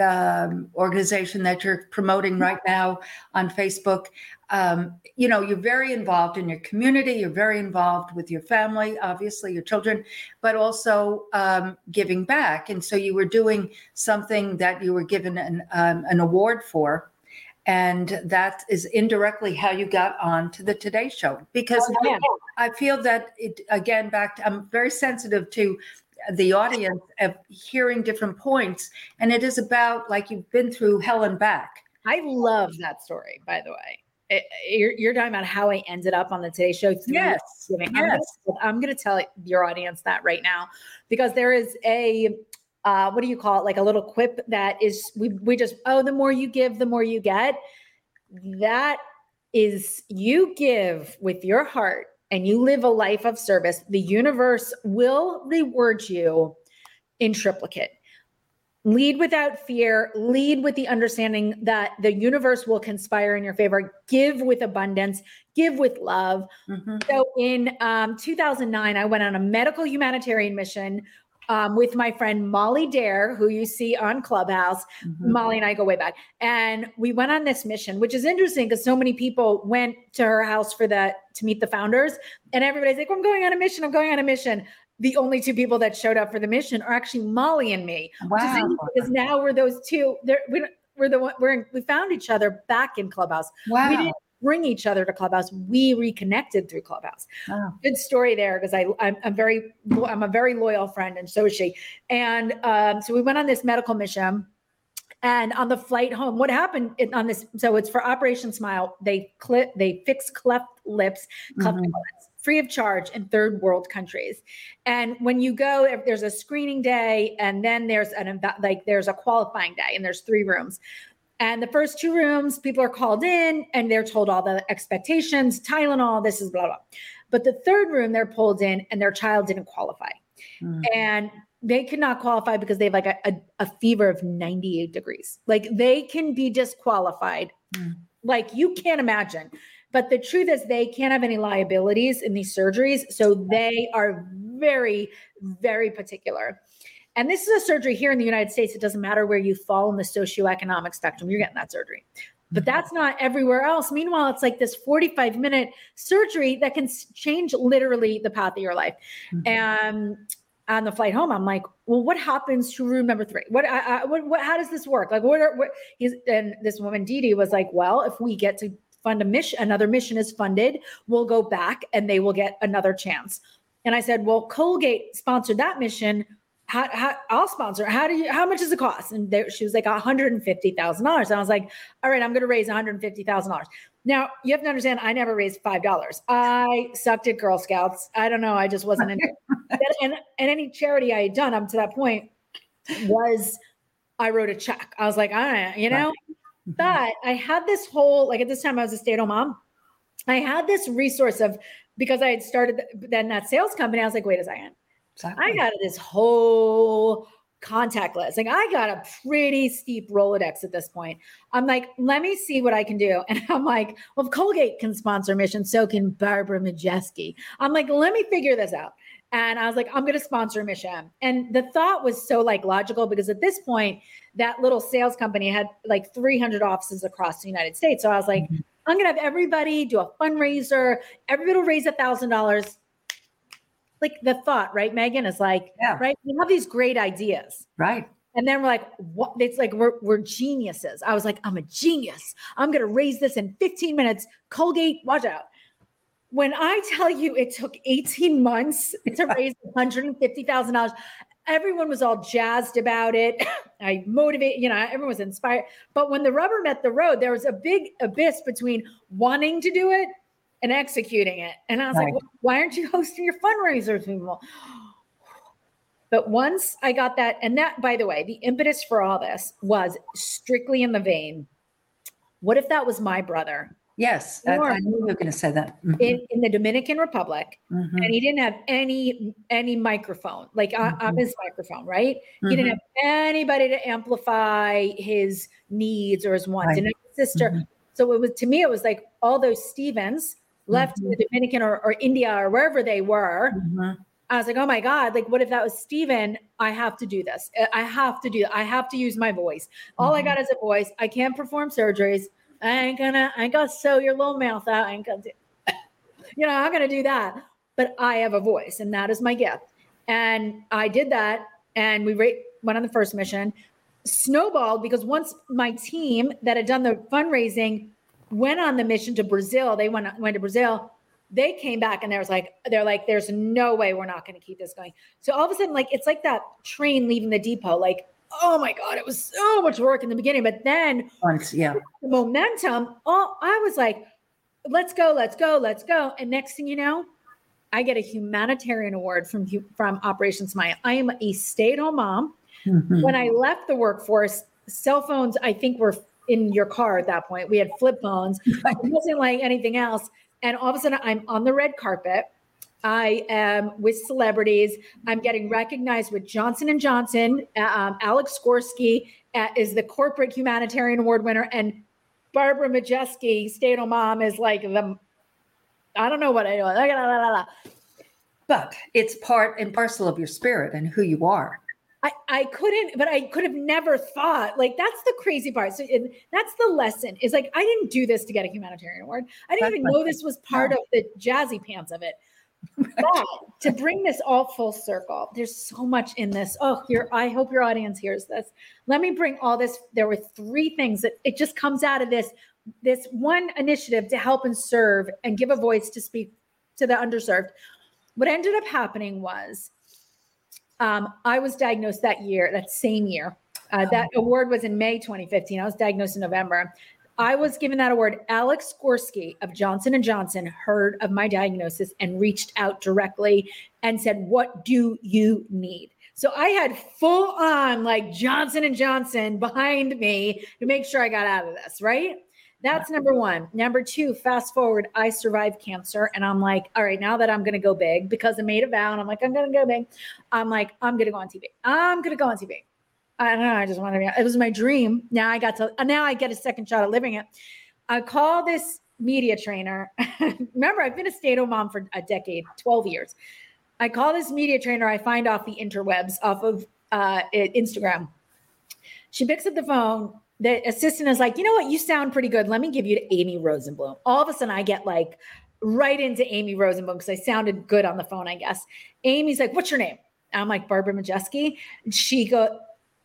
um, organization that you're promoting right now on Facebook. Um, you know, you're very involved in your community. You're very involved with your family, obviously your children, but also um, giving back. And so you were doing something that you were given an, um, an award for. And that is indirectly how you got on to the Today Show. Because Oh, yeah. I feel that it, again, back, to, I'm very sensitive to the audience of hearing different points. And it is about like you've been through hell and back. I love that story, by the way. It- you're, you're talking about how I ended up on the Today Show. Yes. Thanksgiving. I'm gonna- Yes. I'm going to tell your audience that right now because there is a uh, what do you call it? Like a little quip that is we we just oh the more you give, the more you get. That is you give with your heart and you live a life of service. The universe will reward you in triplicate. Lead without fear, lead with the understanding that the universe will conspire in your favor. Give with abundance, give with love. Mhm. So in um, 2009, I went on a medical humanitarian mission um, with my friend Molly Dare, who you see on Clubhouse. Mhm. Molly and I go way back. And we went on this mission, which is interesting because so many people went to her house for that to meet the founders. And everybody's like, I'm going on a mission. I'm going on a mission. The only two people that showed up for the mission are actually Molly and me. Wow. because now we're those two. They're, we, we're the one, we're in, we found each other back in Clubhouse. Wow. We didn't bring each other to Clubhouse. We reconnected through Clubhouse Wow. good story there because I I'm, I'm very I'm a very loyal friend and so is she. And um, so we went on this medical mission. And on the flight home, what happened on this? So it's for Operation Smile. They clip, they fix cleft lips, cleft Mhm. palates, free of charge in third world countries. And when you go, there's a screening day, and then there's an like there's a qualifying day, and there's three rooms. And the first two rooms, people are called in and they're told all the expectations, Tylenol, this is blah, blah. But the third room, they're pulled in and their child didn't qualify. Mhm. And they could not qualify because they have like a, a, a fever of 98 degrees. Like they can be disqualified. Mm. Like you can't imagine. But the truth is, they can't have any liabilities in these surgeries. So they are very, very particular. And this is a surgery here in the United States. It doesn't matter where you fall in the socioeconomic spectrum, you're getting that surgery. But mm-hmm. that's not everywhere else. Meanwhile, it's like this 45 minute surgery that can change literally the path of your life. Mhm. And on the flight home, I'm like, well, what happens to room number three? What, I, I, what, what how does this work? Like, what are, what, he's, and this woman, Dee Dee, was like, well, if we get to fund a mission, another mission is funded, we'll go back and they will get another chance. And I said, well, Colgate sponsored that mission. How, how I'll sponsor. How do you? How much does it cost? And there, she was like, one hundred and fifty thousand dollars. And I was like, all right, I'm going to raise one hundred and fifty thousand dollars. Now you have to understand, I never raised five dollars. I sucked at Girl Scouts. I don't know. I just wasn't in. and, and and any charity I had done up to that point was I wrote a check. I was like, all right, you know. Mhm. But I had this whole like at this time I was a stay-at-home mom. I had this resource of because I had started then that sales company. I was like, wait a second. Exactly. I got this whole contact list. Like I got a pretty steep Rolodex at this point. I'm like, let me see what I can do. And I'm like, well, if Colgate can sponsor mission, so can Barbara Majeski. I'm like, let me figure this out. And I was like, I'm going to sponsor a mission. And the thought was so like logical because at this point, that little sales company had like 300 offices across the United States. So I was like, Mhm. I'm going to have everybody do a fundraiser. Everybody will raise a thousand dollars. Like the thought, right, Megan, is like, Yeah. right? We have these great ideas. Right. And then we're like, what? It's like we're, we're geniuses. I was like, I'm a genius. I'm going to raise this in 15 minutes. Colgate, watch out. When I tell you it took 18 months to raise $150,000, everyone was all jazzed about it. I motivate, you know, everyone was inspired. But when the rubber met the road, there was a big abyss between wanting to do it and executing it. And I was Right. like, why aren't you hosting your fundraisers people? But once I got that, and that, by the way, the impetus for all this was strictly in the vein. What if that was my brother Yes. I, I knew you were going to say that. Mhm. in, in the Dominican Republic, Mhm. and he didn't have any any microphone, like on, on his microphone, right? He didn't Mhm. have anybody to amplify his needs or his wants. Right. And his sister. Mhm. So it was to me, it was like all those Stevens left in the Mm-hmm. Dominican or, or India or wherever they were, Mhm. I was like, oh my God, like, what if that was Steven? I have to do this. I have to do, I have to use my voice. All I Mhm. got is a voice. I can't perform surgeries. I ain't gonna, I ain't gonna sew your little mouth out. I ain't gonna do, you know, I'm gonna do that. But I have a voice and that is my gift. And I did that. And we ra- went on the first mission, snowballed because once my team that had done the fundraising went on the mission to Brazil, they went, went to Brazil. They came back and there was like they're like there's no way we're not going to keep this going. So all of a sudden like it's like that train leaving the depot like oh my god it was so much work in the beginning but then Once, yeah. the momentum oh i was like let's go let's go let's go. And next thing you know i get a humanitarian award from from operation smile i am a stay-at-home mom. Mhm. when I left the workforce, cell phones, I think, were in your car at that point. We had flip phones. It wasn't like anything else. And all of a sudden, I'm on the red carpet. I am with celebrities. I'm getting recognized with Johnson and Johnson. Uh, Um, Alex Gorsky uh, is the corporate humanitarian award winner, and Barbara Majeski, stay-at-home mom, is like the. I don't know what I do. But it's part and parcel of your spirit and who you are. I, I couldn't, but I could have never thought like that's the crazy part. So and that's the lesson is like I didn't do this to get a humanitarian award. I didn't That's even know this was part of the jazzy pants of it. But to bring this all full circle, there's so much in this. Oh, your I hope your audience hears this. Let me bring all this. There were three things that it just comes out of this this one initiative to help and serve and give a voice to speak to the underserved. What ended up happening was um, I was diagnosed that year, that same year. Uh, that award was in May 2015. I was diagnosed in November. I was given that award. Alex Gorsky of Johnson and Johnson heard of my diagnosis and reached out directly and said, "What do you need?" So I had full on like Johnson and Johnson behind me to make sure I got out of this, right? That's number one. Number two, fast forward, I survived cancer. And I'm like, all right, now that I'm going to go big because I made a vow and I'm like, I'm going to go big. I'm like, I'm going to go on TV. I'm going to go on TV. I don't know. I just want to be, it was my dream. Now I got to, now I get a second shot at living it. I call this media trainer. Remember, I've been a stay at home mom for a decade, 12 years. I call this media trainer I find off the interwebs, off of uh, Instagram. She picks up the phone. The assistant is like, you know what? You sound pretty good. Let me give you to Amy Rosenblum. All of a sudden, I get like right into Amy Rosenblum because I sounded good on the phone, I guess. Amy's like, what's your name? I'm like, Barbara Majeski. She go,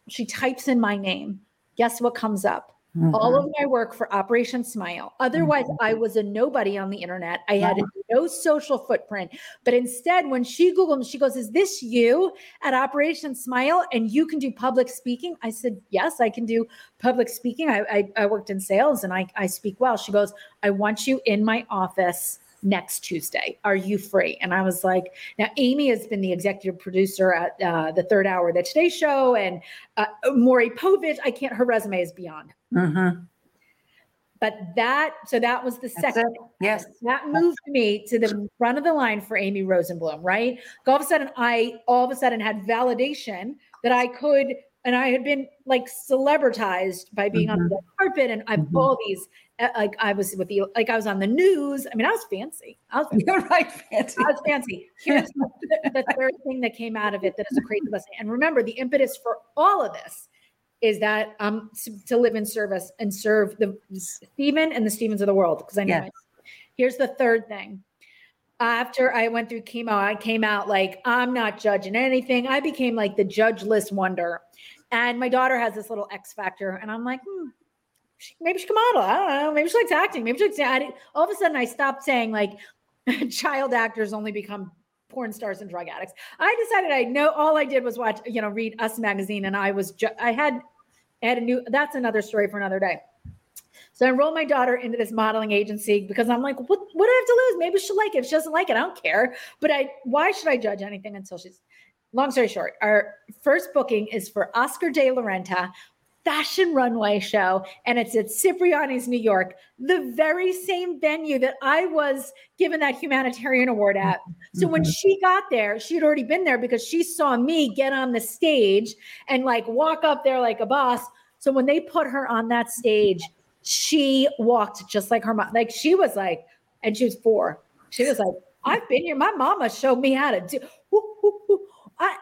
she types in my name. Guess what comes up? All of mm-hmm. my work for Operation Smile. Otherwise, mm-hmm. I was a nobody on the internet. I had uh-huh. no social footprint. But instead, when she Googled me, she goes, Is this you at Operation Smile? And you can do public speaking? I said, Yes, I can do public speaking. I, I, I worked in sales and I, I speak well. She goes, I want you in my office next Tuesday. Are you free? And I was like, now Amy has been the executive producer at uh, the third hour of the Today Show and uh, Maury Povich. I can't, her resume is beyond. Mhm. But that, so that was the That's second. it. Yes. That moved me to the front of the line for Amy Rosenblum, right? All of a sudden, I all of a sudden had validation that I could, and I had been like celebritized by being on Mhm. the carpet, and I've Mhm. all these, uh, like I was with the, like I was on the news. I mean, I was fancy. I was You're right, Fancy. I was fancy. Here's the, the third thing that came out of it that is a crazy blessing. And remember, the impetus for all of this is that um to live in service and serve the Stephen and the Stevens of the world. Because I know. Yes. Here's the third thing. After I went through chemo, I came out like I'm not judging anything. I became like the judgeless wonder. And my daughter has this little X factor, and I'm like, hmm, she, maybe she can model. I don't know. Maybe she likes acting. Maybe she likes. Didn't- all of a sudden, I stopped saying like child actors only become porn stars and drug addicts. I decided I know all I did was watch, you know, read Us magazine, and I was ju- I had I had a new. That's another story for another day. So I enrolled my daughter into this modeling agency because I'm like, what what do I have to lose? Maybe she'll like it. If she doesn't like it, I don't care. But I why should I judge anything until she's long story short, our first booking is for Oscar de la Renta fashion runway show and it's at Cipriani's New York, the very same venue that I was given that humanitarian award at. So when Mhm. she got there, she had already been there because she saw me get on the stage and like walk up there like a boss. So when they put her on that stage, she walked just like her mom. Like she was like, and she was four. She was like, I've been here. My mama showed me how to do. I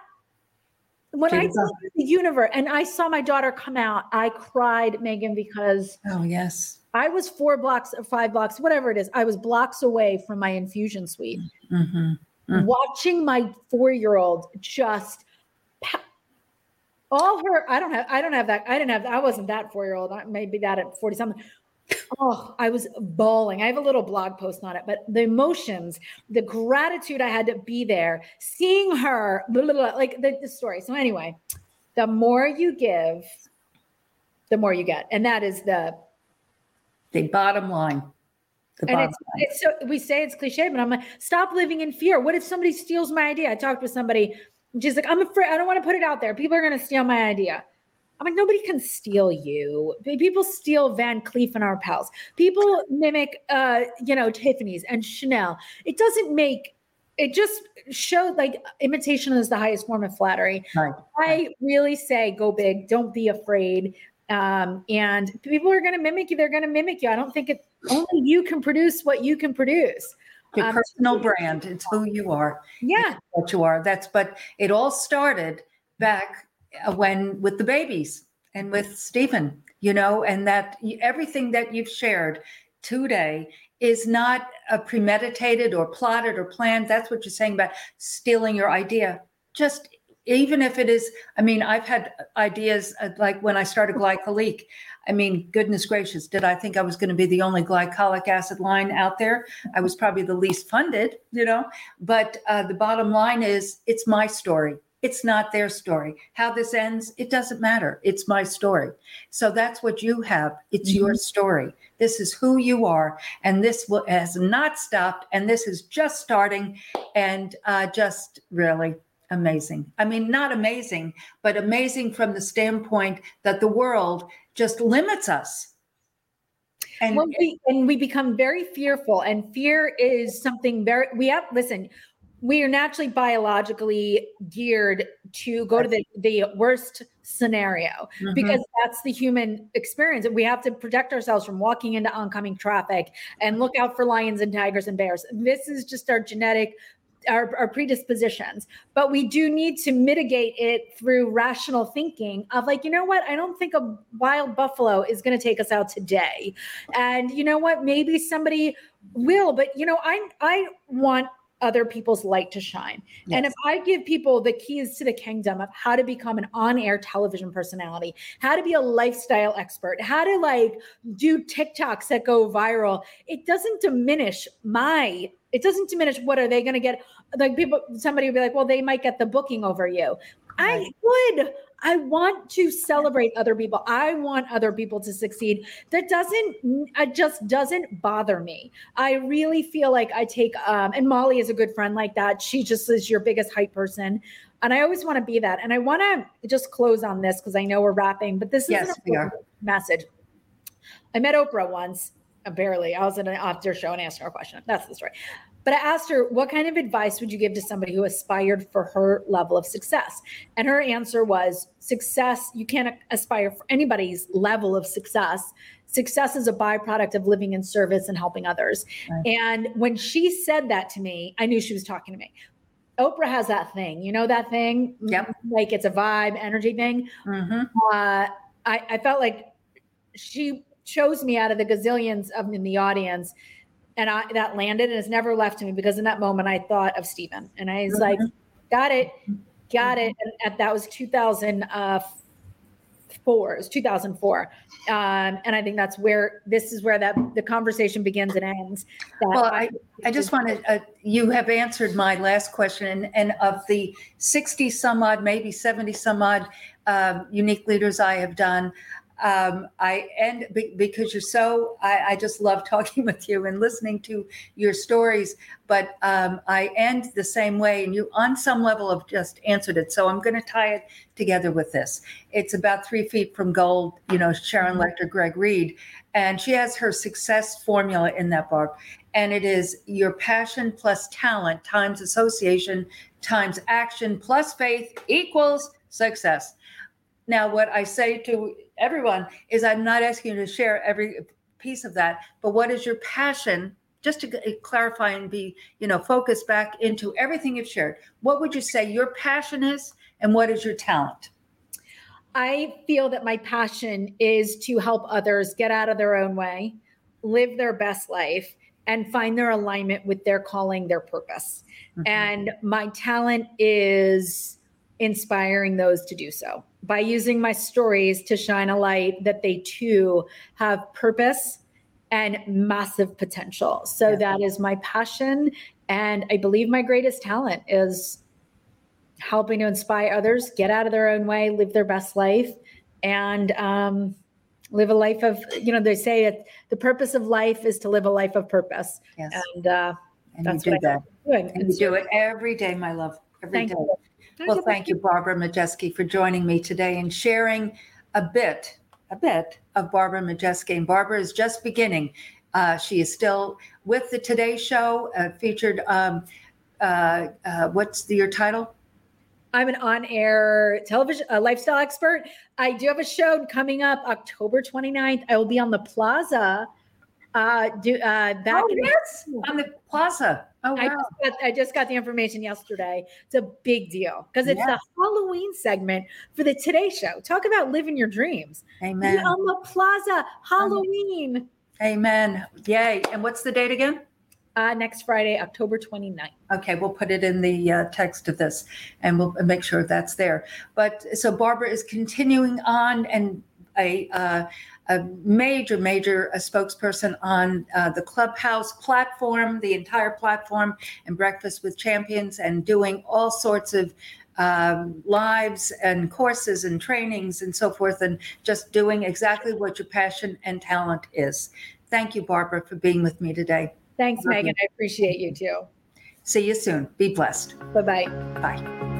when I saw the universe and I saw my daughter come out, I cried, Megan, because oh yes, I was four blocks or five blocks, whatever it is. I was blocks away from my infusion suite, mm-hmm. Mm-hmm. watching my four year old just all her. I don't have. I don't have that. I didn't have. I wasn't that four year old. Maybe that at forty something. Oh, I was bawling. I have a little blog post on it, but the emotions, the gratitude I had to be there, seeing her, blah, blah, blah, like the, the story. So, anyway, the more you give, the more you get. And that is the the bottom line. The and bottom it's, line. it's so we say it's cliche, but I'm like, stop living in fear. What if somebody steals my idea? I talked with somebody, she's like, I'm afraid I don't want to put it out there. People are gonna steal my idea. I'm like, nobody can steal you. People steal Van Cleef and Arpels. People mimic, uh, you know, Tiffany's and Chanel. It doesn't make. It just showed like imitation is the highest form of flattery. Right. I really say go big. Don't be afraid. Um, and people are going to mimic you. They're going to mimic you. I don't think it only you can produce what you can produce. Your um, personal brand. It's who you are. Yeah. It's what you are. That's but it all started back when with the babies and with Stephen, you know, and that everything that you've shared today is not premeditated or plotted or planned. That's what you're saying about stealing your idea. Just even if it is, I mean, I've had ideas uh, like when I started Glycolique. I mean, goodness gracious, did I think I was going to be the only glycolic acid line out there? I was probably the least funded, you know. But uh, the bottom line is, it's my story. It's not their story. How this ends, it doesn't matter. It's my story. So that's what you have. It's mm-hmm. your story. This is who you are. And this will, has not stopped. And this is just starting and uh, just really amazing. I mean, not amazing, but amazing from the standpoint that the world just limits us. And, we, and we become very fearful, and fear is something very, we have, listen, we are naturally biologically geared to go to the, the worst scenario mm-hmm. because that's the human experience. We have to protect ourselves from walking into oncoming traffic and look out for lions and tigers and bears. This is just our genetic our, our, predispositions, but we do need to mitigate it through rational thinking of like, you know what? I don't think a wild buffalo is going to take us out today. And you know what? Maybe somebody will, but you know, I I want other people's light to shine. Yes. And if I give people the keys to the kingdom of how to become an on-air television personality, how to be a lifestyle expert, how to like do TikToks that go viral, it doesn't diminish my it doesn't diminish what are they going to get like people somebody would be like well they might get the booking over you. I would I want to celebrate other people. I want other people to succeed. That doesn't, it just doesn't bother me. I really feel like I take, um, and Molly is a good friend like that. She just is your biggest hype person. And I always want to be that. And I want to just close on this because I know we're wrapping, but this is yes, a message. I met Oprah once, uh, barely. I was in an after show and asked her a question. That's the story. But I asked her, what kind of advice would you give to somebody who aspired for her level of success? And her answer was success, you can't aspire for anybody's level of success. Success is a byproduct of living in service and helping others. Right. And when she said that to me, I knew she was talking to me. Oprah has that thing, you know, that thing, yep. like it's a vibe, energy thing. Mm-hmm. Uh, I, I felt like she chose me out of the gazillions of in the audience and I that landed and has never left me because in that moment I thought of Stephen and I was mm-hmm. like, got it, got it. And, and that was 2004, it was 2004. Um, and I think that's where this is where that the conversation begins and ends. well, I, I just wanted, uh, you have answered my last question and, and of the 60 some odd, maybe 70 some odd um, unique leaders I have done, um, I end because you're so. I, I, just love talking with you and listening to your stories. But um, I end the same way, and you, on some level, have just answered it. So I'm going to tie it together with this. It's about three feet from gold. You know, Sharon mm-hmm. Greg Reid. and she has her success formula in that book, and it is your passion plus talent times association times action plus faith equals success. Now, what I say to everyone is I'm not asking you to share every piece of that, but what is your passion just to clarify and be, you know, focused back into everything you've shared, what would you say your passion is and what is your talent? I feel that my passion is to help others get out of their own way, live their best life, and find their alignment with their calling, their purpose. Mhm. And my talent is inspiring those to do so by using my stories to shine a light that they too have purpose and massive potential. So Yeah. that is my passion. And I believe my greatest talent is helping to inspire others get out of their own way, live their best life, and um, live a life of, you know, they say it, the purpose of life is to live a life of purpose. Yes. And uh, And that's what that. doing. And you do it every day, my love. Every day. Thank you. Well, thank you, Barbara Majeski, for joining me today and sharing a bit, a bit of Barbara Majeski. And Barbara is just beginning. Uh, she is still with the Today Show, uh, featured. Um, uh, uh, what's the, your title? I'm an on-air television uh, lifestyle expert. I do have a show coming up October 29th. I will be on the Plaza. Uh, do uh, back oh, in yes, on the Plaza. Oh, I wow. just, got, I just got the information yesterday. It's a big deal because it's the Halloween segment for the Today Show. Talk about living your dreams. Amen. the Plaza Halloween Amen. Yay. And what's the date again? uh, next Friday, October 29th. Okay, we'll put it in the uh, text of this and we'll make sure that's there. But so Barbara is continuing on and a, uh, a major, major uh, spokesperson on uh, the Clubhouse platform, the entire platform, and Breakfast with Champions, and doing all sorts of um, lives and courses and trainings and so forth, and just doing exactly what your passion and talent is. Thank you, Barbara, for being with me today. Thanks, Lovely. Megan. I appreciate you too. See you soon. Be blessed. Bye bye. Bye.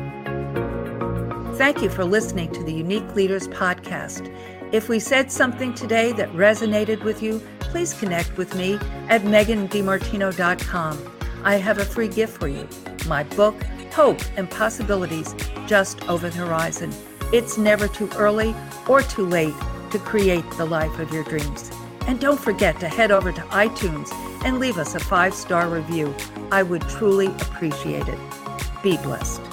Thank you for listening to the Unique Leaders Podcast. If we said something today that resonated with you, please connect with me at megandimartino.com. I have a free gift for you my book, Hope and Possibilities Just Over the Horizon. It's never too early or too late to create the life of your dreams. And don't forget to head over to iTunes and leave us a five star review. I would truly appreciate it. Be blessed.